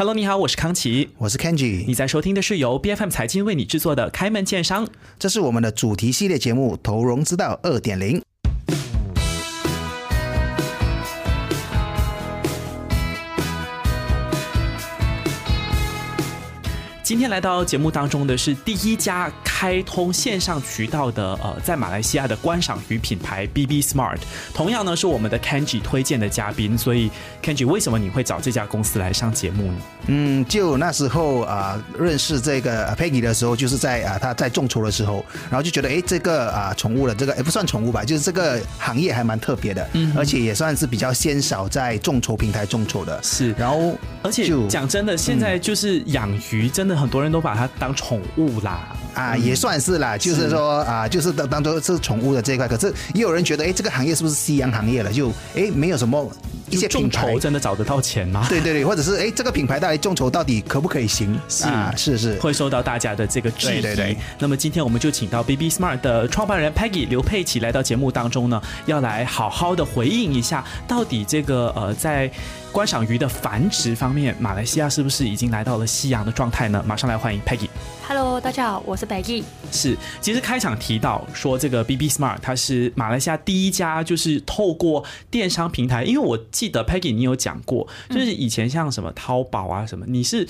Hello，你好，我是康琪，我是 Kenji。你在收听的是由 B F M 财经为你制作的《开门见商》，这是我们的主题系列节目《投融资道二点零》。今天来到节目当中的是第一家开通线上渠道的呃，在马来西亚的观赏鱼品牌 BB Smart，同样呢是我们的 Kenji 推荐的嘉宾，所以 Kenji 为什么你会找这家公司来上节目呢？嗯，就那时候啊，认识这个 Peggy 的时候，就是在啊他在众筹的时候，然后就觉得哎，这个啊宠物的这个也不算宠物吧，就是这个行业还蛮特别的，嗯，而且也算是比较鲜少在众筹平台众筹的，是，然后而且讲真的，现在就是养鱼真的。很多人都把它当宠物啦，啊，也算是啦，就是说啊，就是当当做是宠物的这一块。可是也有人觉得，哎，这个行业是不是夕阳行业了？就哎，没有什么一些众筹真的找得到钱吗？对对对，或者是哎，这个品牌带来众筹到底可不可以行？是是是，会受到大家的这个质疑。对对。那么今天我们就请到 BB Smart 的创办人 Peggy 刘佩琪来到节目当中呢，要来好好的回应一下，到底这个呃在。观赏鱼的繁殖方面，马来西亚是不是已经来到了夕阳的状态呢？马上来欢迎 Peggy。Hello，大家好，我是 Peggy。是，其实开场提到说这个 BB Smart 它是马来西亚第一家，就是透过电商平台，因为我记得 Peggy 你有讲过，就是以前像什么淘宝啊什么，你是。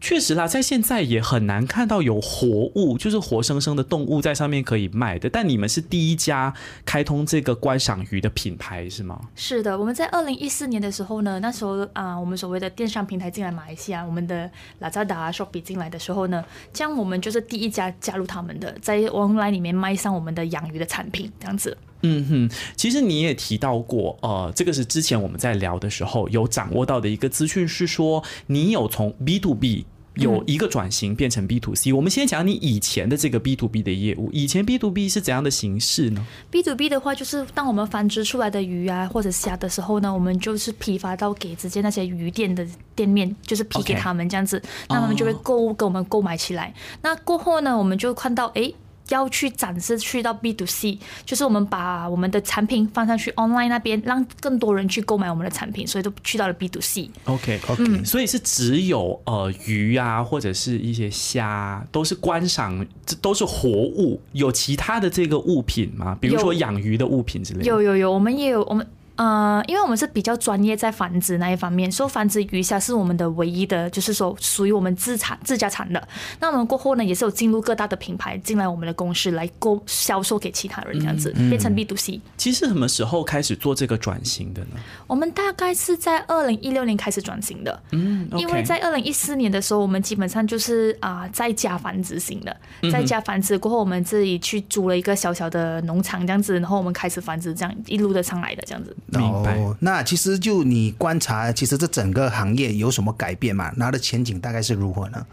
确实啦，在现在也很难看到有活物，就是活生生的动物在上面可以卖的。但你们是第一家开通这个观赏鱼的品牌，是吗？是的，我们在二零一四年的时候呢，那时候啊，我们所谓的电商平台进来马来西亚，我们的 Lazada、Shopee 进来的时候呢，这样我们就是第一家加入他们的，在 online 里面卖上我们的养鱼的产品，这样子。嗯哼，其实你也提到过，呃，这个是之前我们在聊的时候有掌握到的一个资讯，是说你有从 B to B 有一个转型变成 B to C。我们先讲你以前的这个 B to B 的业务，以前 B to B 是怎样的形式呢？B to B 的话，就是当我们繁殖出来的鱼啊或者虾的时候呢，我们就是批发到给直接那些鱼店的店面，就是批给他们这样子，那他们就会购物跟我们购买起来。那过后呢，我们就看到哎。要去展示去到 B to C，就是我们把我们的产品放上去 online 那边，让更多人去购买我们的产品，所以都去到了 B to C。OK OK，所以是只有呃鱼啊或者是一些虾都是观赏，这都是活物，有其他的这个物品吗？比如说养鱼的物品之类的。有有有，我们也有我们。呃，因为我们是比较专业在繁殖那一方面，说繁殖鱼虾是我们的唯一的，就是说属于我们自产自家产的。那我们过后呢，也是有进入各大的品牌进来我们的公司来购销售给其他人，这样子变成 B to C。其实什么时候开始做这个转型的呢？我们大概是在二零一六年开始转型的。嗯，因为在二零一四年的时候，我们基本上就是啊在家繁殖型的，在家繁殖过后，我们自己去租了一个小小的农场这样子，然后我们开始繁殖，这样一路的上来的这样子。明白。那其实就你观察，其实这整个行业有什么改变嘛？它的前景大概是如何呢？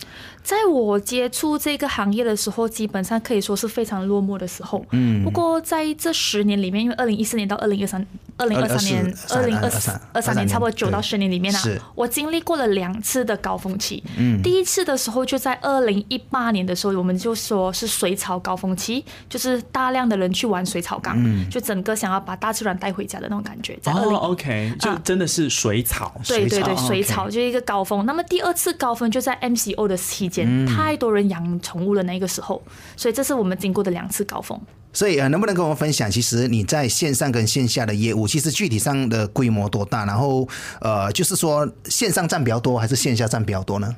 在我接触这个行业的时候，基本上可以说是非常落寞的时候。嗯。不过在这十年里面，因为二零一四年到二零一三、二零二三年、二零二三、二三年，差不多九到十年里面啊，我经历过了两次的高峰期。嗯。第一次的时候就在二零一八年的时候，我们就说是水草高峰期，就是大量的人去玩水草港，就整个想要把大自然带回家的那种感觉。哦，OK，就真的是水草。对对对，水草就是一个高峰。那么第二次高峰就在 MCO 的期间。太多人养宠物的那个时候，所以这是我们经过的两次高峰。所以呃，能不能跟我们分享，其实你在线上跟线下的业务，其实具体上的规模多大？然后呃，就是说线上占比较多，还是线下占比较多呢？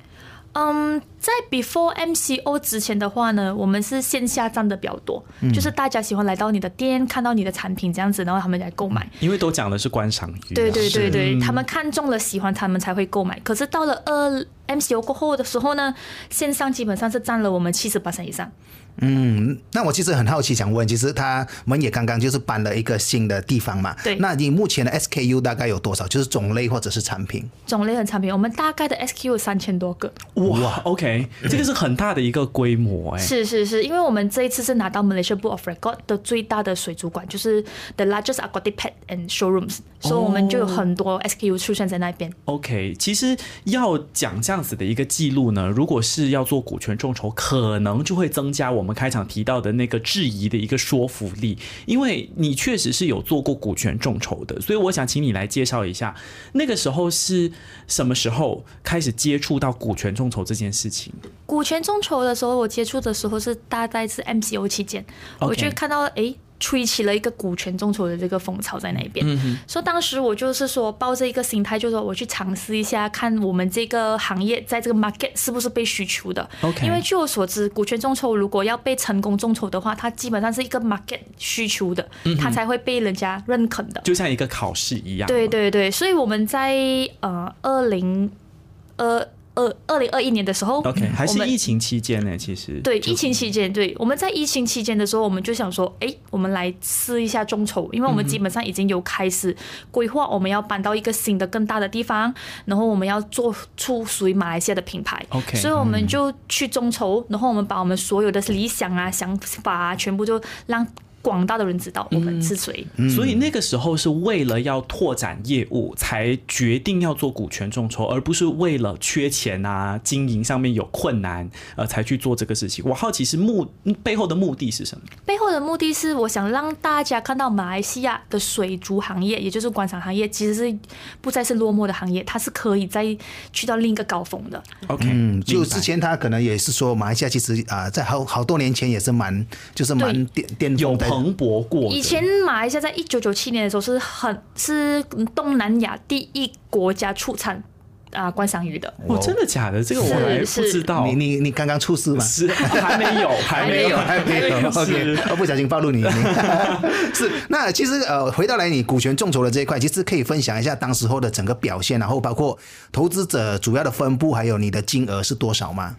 嗯，在 before MCO 之前的话呢，我们是线下占的比较多，就是大家喜欢来到你的店，看到你的产品这样子，然后他们来购买。因为都讲的是观赏鱼，对对对对，他们看中了喜欢，他们才会购买。可是到了二 MCO 过后的时候呢，线上基本上是占了我们七十八以上。嗯，那我其实很好奇，想问，其实他们也刚刚就是搬了一个新的地方嘛？对。那你目前的 SKU 大概有多少？就是种类或者是产品？种类和产品，我们大概的 SKU 有三千多个。哇，OK，这个是很大的一个规模哎。是是是，因为我们这一次是拿到 Malaysia Book of Record 的最大的水族馆，就是 The Largest Aquatic Pet and Showrooms，所以我们就有很多 SKU 出现在那边。OK，其实要讲这样。样子的一个记录呢，如果是要做股权众筹，可能就会增加我们开场提到的那个质疑的一个说服力，因为你确实是有做过股权众筹的，所以我想请你来介绍一下，那个时候是什么时候开始接触到股权众筹这件事情？股权众筹的时候，我接触的时候是大概是 MCO 期间，我就看到哎。吹起了一个股权众筹的这个风潮在那边，所以当时我就是说抱着一个心态，就是说我去尝试一下，看我们这个行业在这个 market 是不是被需求的。OK，因为据我所知，股权众筹如果要被成功众筹的话，它基本上是一个 market 需求的，它才会被人家认可的。就像一个考试一样。对对对，所以我们在呃二零二。二二零二一年的时候，OK，还是疫情期间呢？其实对疫情期间，对我们在疫情期间的时候，我们就想说，哎，我们来试一下众筹，因为我们基本上已经有开始规划，我们要搬到一个新的、更大的地方，然后我们要做出属于马来西亚的品牌，OK，所以我们就去众筹，然后我们把我们所有的理想啊、想法啊，全部就让。广大的人知道我们是谁，嗯所以那个时候是为了要拓展业务，才决定要做股权众筹，而不是为了缺钱啊、经营上面有困难呃才去做这个事情。我好奇是目背后的目的是什么？背后的目的是我想让大家看到马来西亚的水族行业，也就是观赏行业，其实是不再是落寞的行业，它是可以再去到另一个高峰的。OK，嗯，就之前他可能也是说，马来西亚其实啊，在好好多年前也是蛮就是蛮巅巅峰的。蓬勃过。以前马来西亚在一九九七年的时候是很是东南亚第一国家出产啊观赏鱼的。哦，真的假的？这个我还不知道。你你你刚刚出事吗？是 还没有，还没有，还没有。OK，我不小心暴露你。是那其实呃，回到来你股权众筹的这一块，其实可以分享一下当时候的整个表现，然后包括投资者主要的分布，还有你的金额是多少吗？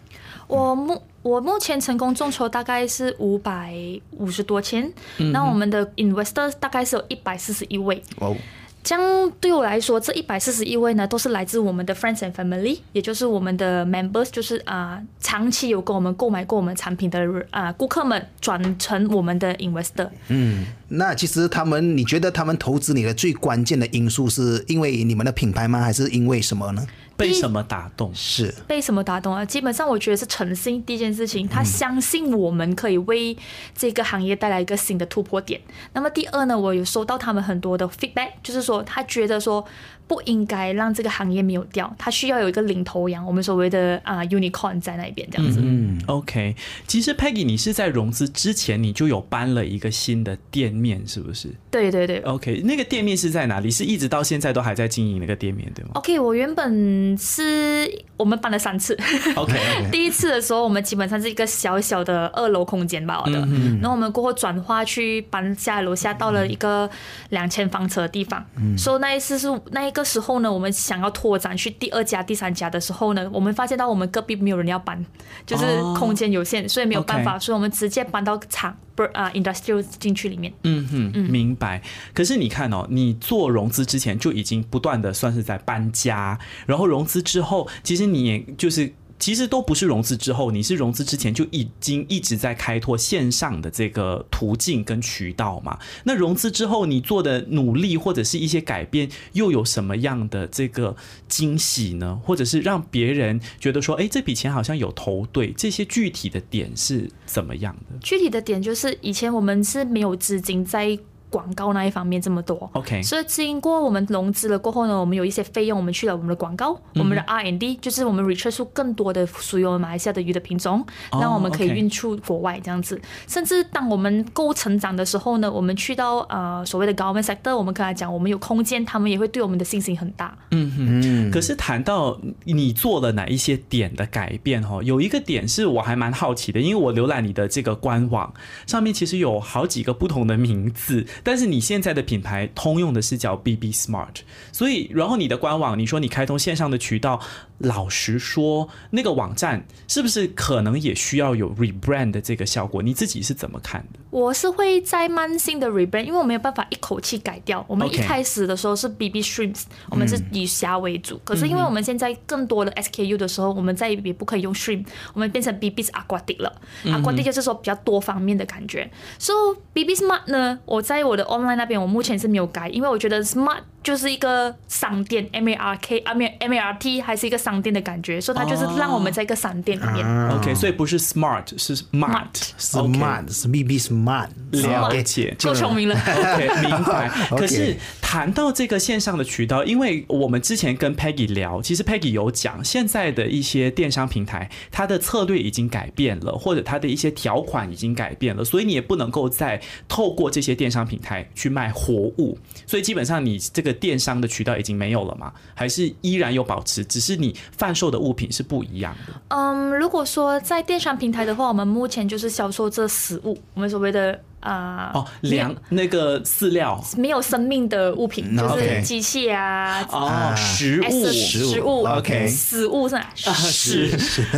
我目我目前成功众筹大概是五百五十多千，那我们的 investor 大概是有一百四十一位。哦，这样对我来说，这一百四十一位呢，都是来自我们的 friends and family，也就是我们的 members，就是啊，长期有跟我们购买过我们产品的啊顾客们转成我们的 investor。嗯，那其实他们，你觉得他们投资你的最关键的因素是因为你们的品牌吗？还是因为什么呢？被什么打动？是被什么打动啊？基本上我觉得是诚信第一件事情，他相信我们可以为这个行业带来一个新的突破点。那么第二呢，我有收到他们很多的 feedback，就是说他觉得说。不应该让这个行业没有掉，它需要有一个领头羊，我们所谓的啊 unicorn 在那边这样子。嗯，OK。其实 Peggy，你是在融资之前你就有搬了一个新的店面，是不是？对对对。OK，那个店面是在哪里？是一直到现在都还在经营那个店面，对吗？OK，我原本是我们搬了三次。OK，第一次的时候我们基本上是一个小小的二楼空间吧我的，嗯然后我们过后转化去搬下楼下到了一个两千房车的地方。所以那一次是那一个。这时候呢，我们想要拓展去第二家、第三家的时候呢，我们发现到我们隔壁没有人要搬，就是空间有限，所以没有办法，所以我们直接搬到厂不啊 industrial 进去里面。嗯哼，明白。可是你看哦，你做融资之前就已经不断的算是在搬家，然后融资之后，其实你也就是。其实都不是融资之后，你是融资之前就已经一直在开拓线上的这个途径跟渠道嘛？那融资之后你做的努力或者是一些改变，又有什么样的这个惊喜呢？或者是让别人觉得说，哎，这笔钱好像有投对？这些具体的点是怎么样的？具体的点就是以前我们是没有资金在。广告那一方面这么多，OK，所以经过我们融资了过后呢，我们有一些费用，我们去了我们的广告，我们的 R&D，就是我们 research 出更多的属于我们马来西亚的鱼的品种，让我们可以运出国外这样子。甚至当我们够成长的时候呢，我们去到呃所谓的 government sector，我们跟他讲我们有空间，他们也会对我们的信心很大。嗯哼，可是谈到你做了哪一些点的改变哦，有一个点是我还蛮好奇的，因为我浏览你的这个官网上面其实有好几个不同的名字。但是你现在的品牌通用的是叫 BB Smart，所以然后你的官网，你说你开通线上的渠道，老实说，那个网站是不是可能也需要有 rebrand 的这个效果？你自己是怎么看的？我是会在慢性的 rebrand，因为我没有办法一口气改掉。我们一开始的时候是 BB Shrimps，我们是以虾为主，可是因为我们现在更多的 SKU 的时候，我们再也不可以用 Shrimp，我们变成 BB Aquatic 了。Aquatic 就是说比较多方面的感觉。So BB Smart 呢，我在我我的 online 那边，我目前是没有改，因为我觉得 smart 就是一个商店，M A R K 啊，没 M A R T 还是一个商店的感觉，所以它就是让我们在一个商店里面。啊 OK，所以不是 smart 是 smart。smart 是 B B smart，了解，够聪明了。OK，明白。可是谈到这个线上的渠道，因为我们之前跟 Peggy 聊，其实 Peggy 有讲，现在的一些电商平台，它的策略已经改变了，或者它的一些条款已经改变了，所以你也不能够再透过这些电商平台去卖活物。所以基本上你这个电商的渠道已经没有了嘛？还是依然有保持，只是你贩售的物品是不一样的。嗯，如果说在电商平台的话，我们目前就是销售这食物，我们所谓的啊、哦，粮那个饲料没有生命的物品，嗯就是机器啊。哦，食物食物食物 OK 食物是吧？是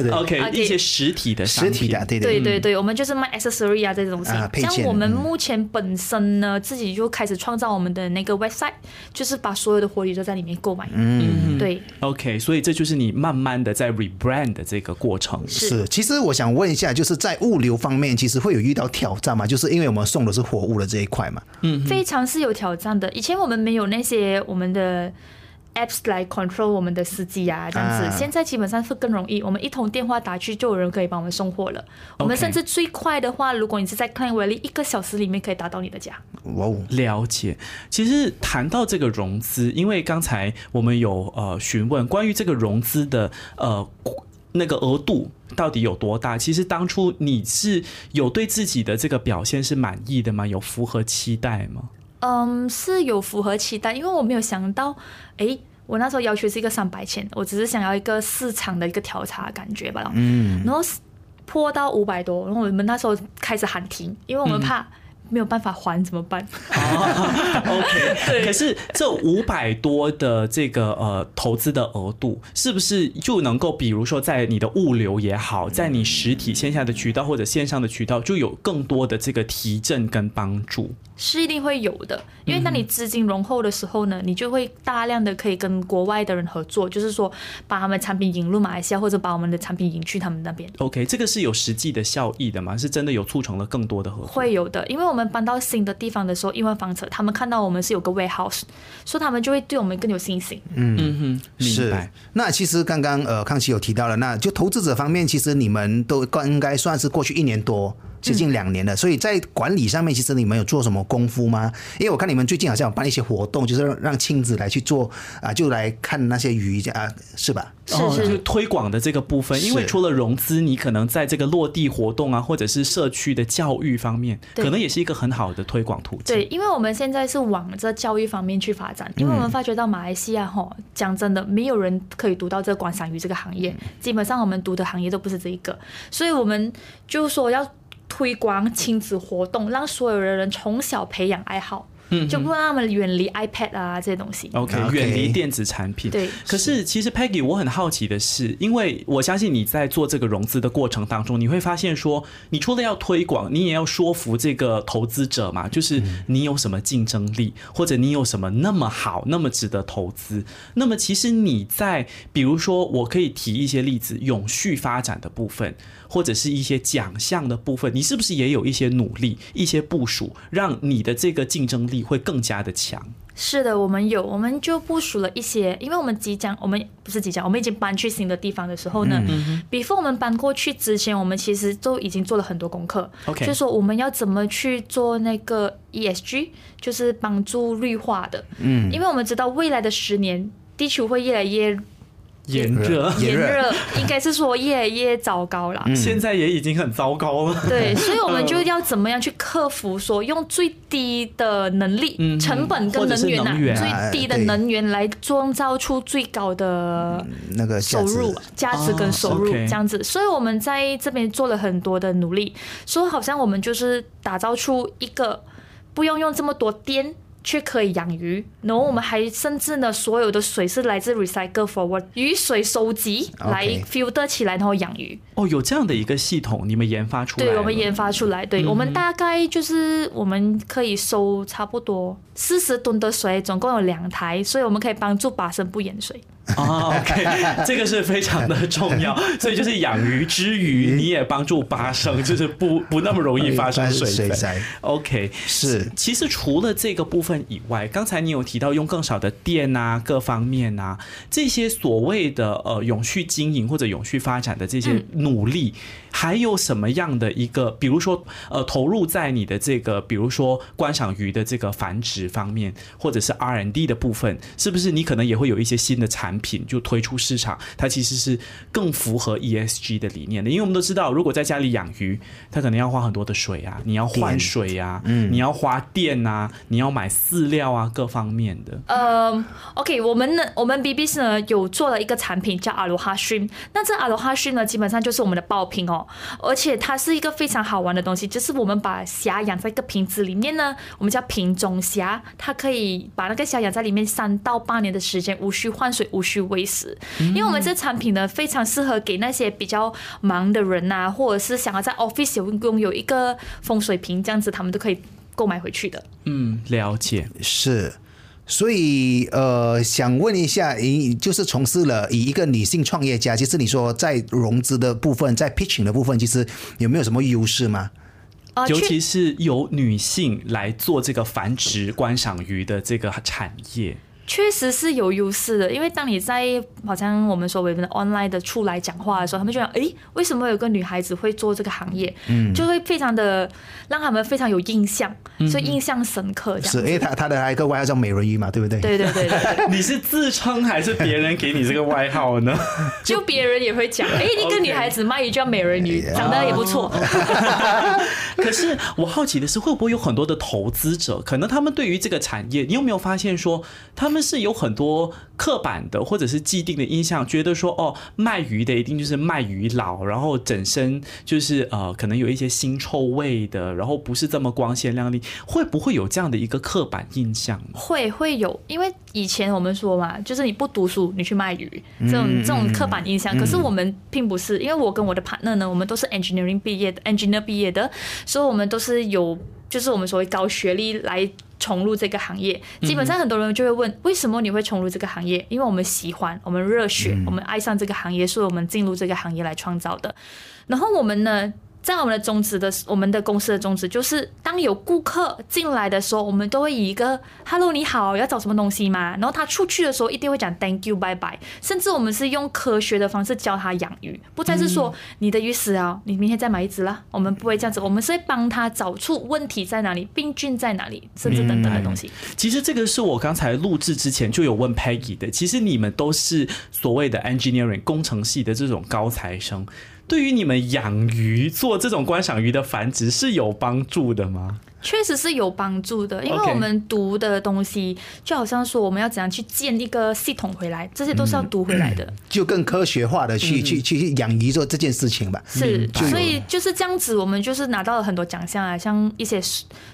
对 OK，OK 一些实体的实体的，对对对对对，我们就是卖 accessory 啊这种东西啊。配件像我们嗯目前本身呢，自己就开始创造我们的那个 website，就是把所有的活力都在里面购买。嗯，对，OK，所以这就是你慢慢的在 rebrand 的这个过程。是，其实我想问一下，就是在物流方面，其实会有遇到挑战吗？就是因为我们送的是货物的这一块嘛。嗯非常是有挑战的。以前我们没有那些我们的 apps 来 control 我们的司机啊，这样子。啊现在基本上是更容易，我们一通电话打去就有人可以帮我们送货了。我们甚至最快的话，如果你是在 Klein Valley，一个小时里面可以达到你的家。哇哦，了解，其实谈到这个融资，因为刚才我们有呃询问关于这个融资的呃那个额度到底有多大？其实当初你是有对自己的这个表现是满意的吗？有符合期待吗？嗯，是有符合期待，因为我没有想到，诶，我那时候要求是一个三百千，我只是想要一个市场的一个调查感觉吧。嗯，然后破到五百多，然后我们那时候开始喊停，因为我们怕没有办法还怎么办？OK，可是这五百多的这个呃投资的额度，是不是就能够，比如说在你的物流也好，在你实体线下的渠道或者线上的渠道，就有更多的这个提振跟帮助？是一定会有的，因为当你资金融厚的时候呢，你就会大量的可以跟国外的人合作，就是说把他们产品引入马来西亚，或者把我们的产品引去他们那边。OK，这个是有实际的效益的吗？是真的有促成了更多的合作？会有的，因为我们搬到新的地方的时候，亿万房车他们看到我们是有个 warehouse，所以他们就会对我们更有信心。嗯哼，明是白。。那其实刚刚呃康熙有提到了，那就投资者方面，其实你们都应该算是过去一年多。接近两年了，所以在管理上面，其实你们有做什么功夫吗？因为我看你们最近好像有办一些活动，就是让让亲子来去做啊，就来看那些鱼啊，是吧？是哦，是。就是推广的这个部分，因为除了融资，你可能在这个落地活动啊，或者是社区的教育方面，可能也是一个很好的推广途径。对，因为我们现在是往这教育方面去发展，因为我们发觉到马来西亚吼，讲真的，没有人可以读到这个观赏鱼这个行业，基本上我们读的行业都不是这一个，所以我们就说要推广亲子活动，让所有的人从小培养爱好，嗯就不让他们远离 iPad 啊这些东西。OK，OK 远离电子产品。对可是其实 Peggy，我很好奇的是，因为我相信你在做这个融资的过程当中，你会发现说，你除了要推广，你也要说服这个投资者嘛，就是你有什么竞争力，或者你有什么那么好、那么值得投资。那么其实你在，比如说，我可以提一些例子，永续发展的部分，或者是一些奖项的部分，你是不是也有一些努力、一些部署，让你的这个竞争力会更加的强？是的，我们有，我们就部署了一些，因为我们即将，我们不是即将，我们已经搬去新的地方的时候呢、b e f o r e 我们搬过去之前，我们其实都已经做了很多功课。OK 就说我们要怎么去做那个 ESG，就是帮助绿化的，嗯，因为我们知道未来的十年，地球会越来越炎热。炎炎热热，应该是说越来越糟糕了。现在也已经很糟糕了。对，所以我们就要怎么样去克服，说用最低的能力、嗯成本跟能源啊，源最低的能源来创造出最高的那个收入、价值跟收入这样子。所以我们在这边做了很多的努力，说好像我们就是打造出一个不用用这么多电。却可以养鱼，然后我们还甚至呢，所有的水是来自 recycle forward 雨水收集来 filter 起来，然后养鱼。哦，有这样的一个系统，你们研发出来了？对，我们研发出来。对、我们大概就是我们可以收差不多四十吨的水，总共有两台，所以我们可以帮助巴生不淹水。啊，OK，这个是非常的重要，所以就是养鱼之余，你也帮助发生，就是不不那么容易发生 水灾。OK，是。其实除了这个部分以外，刚才你有提到用更少的电啊，各方面啊，这些所谓的呃永续经营或者永续发展的这些努力。还有什么样的一个，比如说，呃，投入在你的这个，比如说观赏鱼的这个繁殖方面，或者是 R N D 的部分，是不是你可能也会有一些新的产品就推出市场？它其实是更符合 E S G 的理念的，因为我们都知道，如果在家里养鱼，它可能要花很多的水啊，你要换水呀，嗯，你要花电啊，你要买饲料啊，各方面的。呃，OK，我们呢，我们 B B S 呢有做了一个产品叫 Aloha Shrimp，那这 Aloha Shrimp 呢，基本上就是我们的爆品哦。而且它是一个非常好玩的东西，就是我们把虾养在一个瓶子里面呢，我们叫瓶中虾，它可以把那个虾养在里面三到八年的时间，无需换水，无需喂食。因为我们这产品呢，非常适合给那些比较忙的人呐，或者是想要在 office 拥有一个风水瓶这样子，他们都可以购买回去的。嗯，了解，是。所以，呃，想问一下，以就是从事了以一个女性创业家，其实你说在融资的部分，在 pitching 的部分，其实有没有什么优势吗？尤其是由女性来做这个繁殖观赏鱼的这个产业。确实是有优势的，因为当你在好像我们所谓的 online 的出来讲话的时候，他们就想，哎，为什么有个女孩子会做这个行业？嗯，就会非常的让他们非常有印象，所以印象深刻。这样是，因为他他的一个外号叫美人鱼嘛，对不对？对对对对。你是自称还是别人给你这个外号呢？就别人也会讲，哎，一个女孩子卖一叫美人鱼，长得也不错。可是我好奇的是，会不会有很多的投资者，可能他们对于这个产业，你有没有发现说，他们是有很多刻板的或者是既定的印象，觉得说哦，卖鱼的一定就是卖鱼佬，然后整身就是呃，可能有一些腥臭味的，然后不是这么光鲜亮丽，会不会有这样的一个刻板印象？会会有，因为以前我们说嘛，就是你不读书，你去卖鱼，这种这种刻板印象。可是我们并不是，因为我跟我的 partner 呢，我们都是 engineering 毕业的，engineer 毕业的，所以我们都是有，就是我们所谓高学历来。重入这个行业，基本上很多人就会问，为什么你会重入这个行业？因为我们喜欢，我们热血，我们爱上这个行业，所以我们进入这个行业来创造的。然后我们呢？在我们的宗旨的，我们的公司的宗旨就是，当有顾客进来的时候，我们都会以一个 “hello，你好，要找什么东西吗？”然后他出去的时候，一定会讲 “thank you，bye bye”。甚至我们是用科学的方式教他养鱼，不再是说你的鱼死了，你明天再买一只啦。我们不会这样子，我们是会帮他找出问题在哪里，病菌在哪里，甚至等等的东西。其实这个是我刚才录制之前就有问 Peggy 的。其实你们都是所谓的 engineering 工程系的这种高材生。对于你们养鱼做这种观赏鱼的繁殖是有帮助的吗？确实是有帮助的，因为我们读的东西就好像说我们要怎样去建一个系统回来，这些都是要读回来的，就更科学化的去去去养鱼做这件事情吧。是，所以就是这样子，我们就是拿到了很多奖项啊，像一些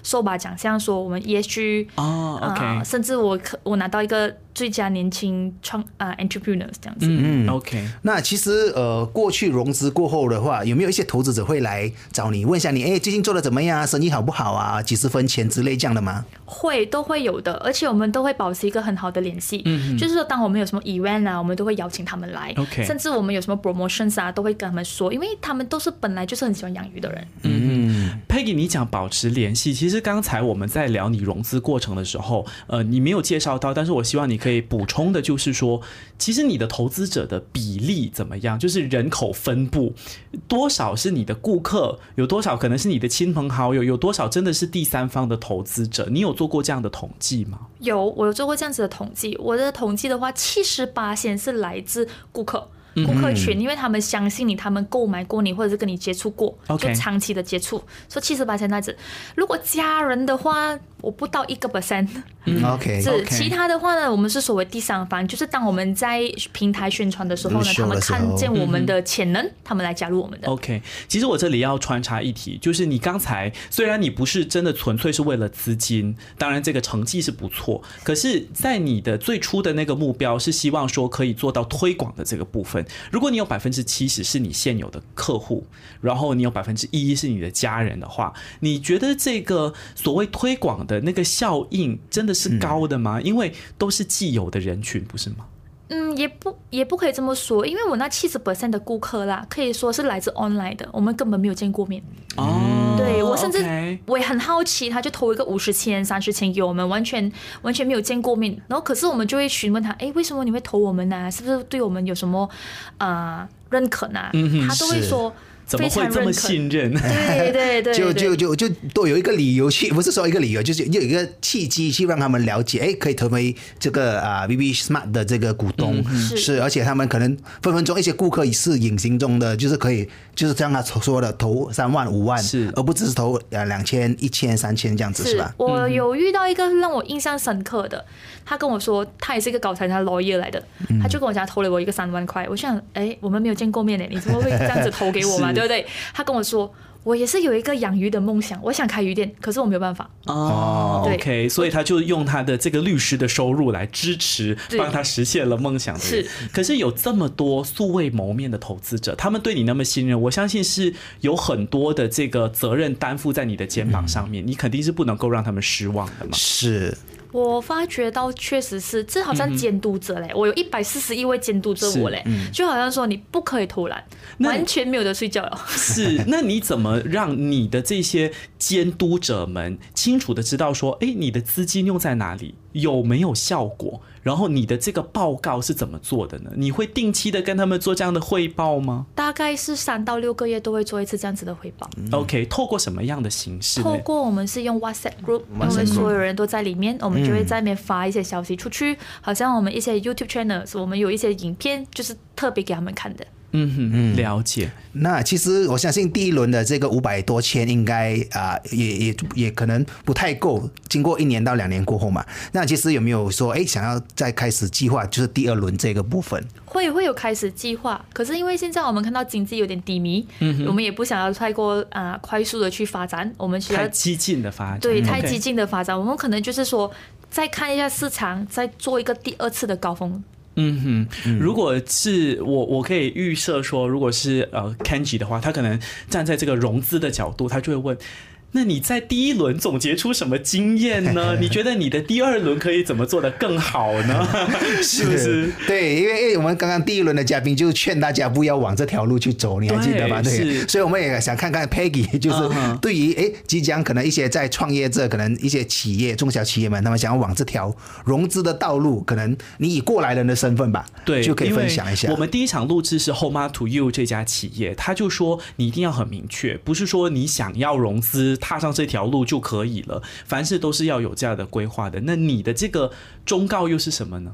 收把奖项，说我们 ESG 哦，OK，甚至我可我拿到一个最佳年轻创啊 entrepreneurs 这样子。嗯嗯，OK。那其实呃，过去融资过后的话，有没有一些投资者会来找你问一下你，哎，最近做的怎么样啊？生意好不好啊？几十分钱之类这样的吗？会都会有的，而且我们都会保持一个很好的联系。嗯，就是说，当我们有什么 event 啊，我们都会邀请他们来。OK，甚至我们有什么 promotions 啊，都会跟他们说，因为他们都是本来就是很喜欢养鱼的人。嗯，Peggy，你讲保持联系，其实刚才我们在聊你融资过程的时候，呃，你没有介绍到，但是我希望你可以补充的，就是说，其实你的投资者的比例怎么样？就是人口分布多少是你的顾客，有多少可能是你的亲朋好友，有多少真的是第三方的投资者？你有做过这样的统计吗？有，我有做过这样子的统计。我的统计的话，七十八先是来自顾客。顾客群，因为他们相信你，他们购买过你，或者是跟你接触过，就长期的接触。说七十八千那子，如果家人的话，我不到一个 percent。OK，是其他的话呢，我们是所谓第三方，就是当我们在平台宣传的时候呢，他们看见我们的潜能，他们来加入我们的。OK，其实我这里要穿插一题，就是你刚才虽然你不是真的纯粹是为了资金，当然这个成绩是不错，可是在你的最初的那个目标是希望说可以做到推广的这个部分。如果你有百分之七十是你现有的客户，然后你有百分之一是你的家人的话，你觉得这个所谓推广的那个效应真的是高的吗？因为都是既有的人群，不是吗？嗯，也不也不可以这么说，因为我那七十 percent 的顾客啦，可以说是来自 online 的，我们根本没有见过面。哦，对我甚至我也很好奇，他就投一个五十千、三十千给我们，完全完全没有见过面。然后可是我们就会询问他，哎，为什么你会投我们呢、是不是对我们有什么啊、呃认可呢、嗯哼他都会是说怎么会这么。信任？对对对，就对就就就都有一个理由去，不是说一个理由，就是有一个契机去让他们了解，哎，可以成为这个啊 BB Smart 的这个股东，是。是，而且他们可能分分钟一些顾客是隐形中的，就是可以，就是像他说的投三万五万，是。而不只是投呃两千、一千、三千这样子，是吧？我有遇到一个让我印象深刻的，他跟我说他也是一个搞财他 lawyer 来的，他就跟我讲投了我一个三万块，我想哎，我们没有见过面呢，你怎么会这样子投给我嘛，是对不对？他跟我说。我也是有一个养鱼的梦想，我想开鱼店，可是我没有办法。哦对，OK，所以他就用他的这个律师的收入来支持，对帮他实现了梦想的人。是可是有这么多素未谋面的投资者，他们对你那么信任，我相信是有很多的这个责任担负在你的肩膀上面，你肯定是不能够让他们失望的嘛。是，我发觉到确实是，这好像监督者嘞，我有一百四十一位监督着我嘞，就好像说你不可以偷懒，完全没有得睡觉了。是，那你怎么让你的这些监督者们清楚的知道说，哎，你的资金用在哪里，有没有效果？然后你的这个报告是怎么做的呢？你会定期的跟他们做这样的汇报吗、大概是三到六个月都会做一次这样子的汇报。o k 透过什么样的形式透？过我们是用 WhatsApp group，因 WhatsApp 为所有人都在里面，我们就会在里面发一些消息出去。好像我们一些 YouTube channel，我们有一些影片，就是特别给他们看的。嗯哼，了解。那其实我相信第一轮的这个五百多千应该啊、也也也可能不太够。经过一年到两年过后嘛，那其实有没有说，哎，想要再开始计划，就是第二轮这个部分？会会有开始计划，可是因为现在我们看到经济有点低迷，我们也不想要太过啊、快速的去发展，我们需要激进的发展，对太激进的发展，我们可能就是说再看一下市场，再做一个第二次的高峰。嗯哼，如果是我，我可以预设说，如果是呃 Kenji 的话，他可能站在这个融资的角度，他就会问。那你在第一轮总结出什么经验呢？你觉得你的第二轮可以怎么做得更好呢？是不是？对，因为因为我们刚刚第一轮的嘉宾就劝大家不要往这条路去走，你还记得吗？对所以我们也想看看 Peggy，就是对于哎即将可能一些在创业者，可能一些企业中小企业们，他们想要往这条融资的道路，可能你以过来人的身份吧，对，就可以分享一下。我们第一场录制是 Home to You 这家企业，他就说你一定要很明确，不是说你想要融资踏上这条路就可以了，凡事都是要有这样的规划的。那你的这个忠告又是什么呢？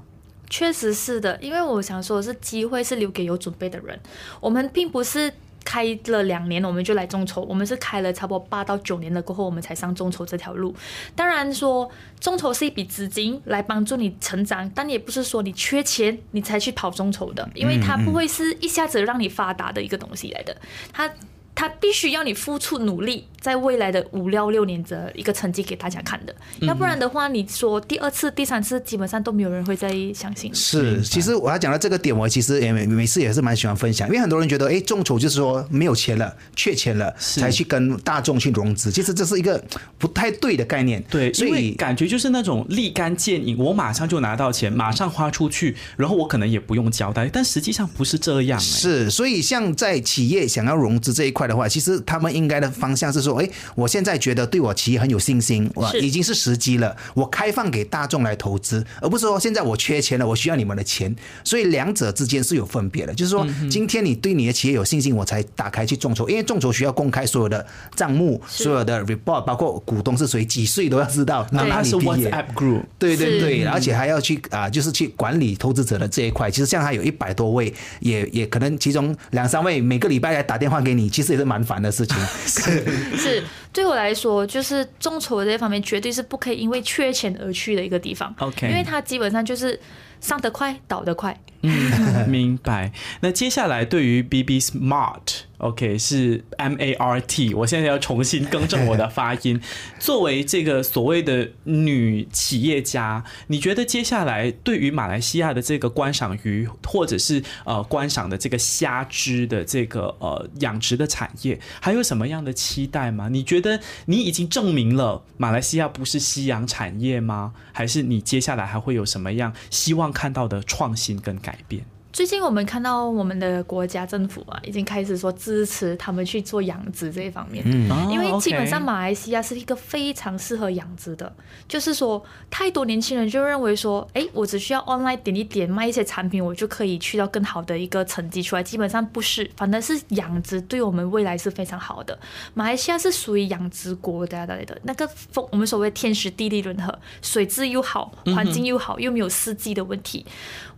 确实是的，因为我想说的是，机会是留给有准备的人。我们并不是开了两年我们就来众筹，我们是开了差不多八到九年了过后，我们才上众筹这条路。当然说，众筹是一笔资金来帮助你成长，但也不是说你缺钱你才去跑众筹的，因为它不会是一下子让你发达的一个东西来的，它。它必须要你付出努力，在未来的五六六年的一个成绩给大家看的，要不然的话，你说第二次、第三次，基本上都没有人会再相信。是，其实我要讲到这个点，我其实也每每次也是蛮喜欢分享，因为很多人觉得，哎，众筹就是说没有钱了，缺钱了，才去跟大众去融资，其实这是一个不太对的概念。对，所以感觉就是那种立竿见影，我马上就拿到钱，马上花出去，然后我可能也不用交代，但实际上不是这样、欸。是，所以像在企业想要融资这一块的话，其实他们应该的方向是说，哎，我现在觉得对我企业很有信心，哇，是已经是时机了，我开放给大众来投资，而不是说现在我缺钱了，我需要你们的钱。所以两者之间是有分别的，就是说，今天你对你的企业有信心，我才打开去众筹，因为众筹需要公开所有的账目、所有的 report，包括股东是谁、几岁都要知道，哪怕是。WhatsApp group，对对对，而且还要去啊、就是去管理投资者的这一块。其实像他有一百多位，也也可能其中两三位每个礼拜来打电话给你，其实也是蛮烦的事情。是对我来说，就是众筹这一方面绝对是不可以因为缺钱而去的一个地方。OK 因为它基本上就是上得快，倒得快。嗯明白。那接下来对于 BB Smart OK，是 M A R T。我现在要重新更正我的发音。作为这个所谓的女企业家，你觉得接下来对于马来西亚的这个观赏鱼，或者是呃观赏的这个虾汁的这个呃养殖的产业，还有什么样的期待吗？你觉得你已经证明了马来西亚不是夕阳产业吗？还是你接下来还会有什么样希望看到的创新跟改变？最近我们看到我们的国家政府啊，已经开始说支持他们去做养殖这一方面。嗯，因为基本上马来西亚是一个非常适合养殖的，就是说太多年轻人就认为说，哎，我只需要 online 点一点卖一些产品，我就可以去到更好的一个成绩出来。基本上不是，反正是养殖对我们未来是非常好的。马来西亚是属于养殖国的的那个风，我们所谓天时地利人和，水质又好，环境又好，又没有四季的问题。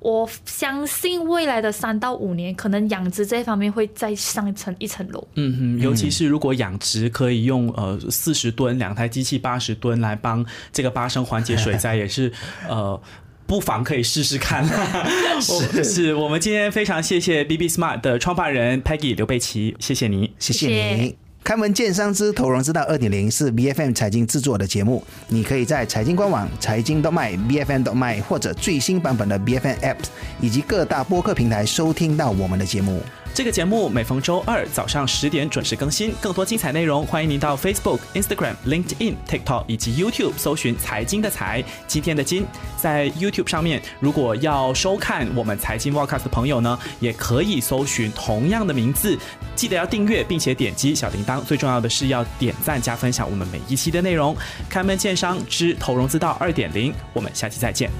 我相信未来的三到五年，可能养殖这一方面会再上层一层楼。嗯哼，尤其是如果养殖可以用呃四十吨两台机器八十吨来帮这个巴生缓解水灾，也是 呃不妨可以试试看。是，是我们今天非常谢谢 BB Smart 的创办人 Peggy 刘贝奇，谢谢你，谢谢你。开门见山之投融资道二点零是 B F M 财经制作的节目，你可以在财经官网财经动脉 B F M 动脉或者最新版本的 B F M App 以及各大播客平台收听到我们的节目。这个节目每逢周二早上十点准时更新，更多精彩内容，欢迎您到 Facebook、Instagram、LinkedIn、TikTok 以及 YouTube 搜寻“财经的财，今天的金”。在 YouTube 上面，如果要收看我们财经 Podcast 的朋友呢，也可以搜寻同样的名字，记得要订阅并且点击小铃铛。最重要的是要点赞加分享我们每一期的内容。开门见山之投融资道二点零，我们下期再见。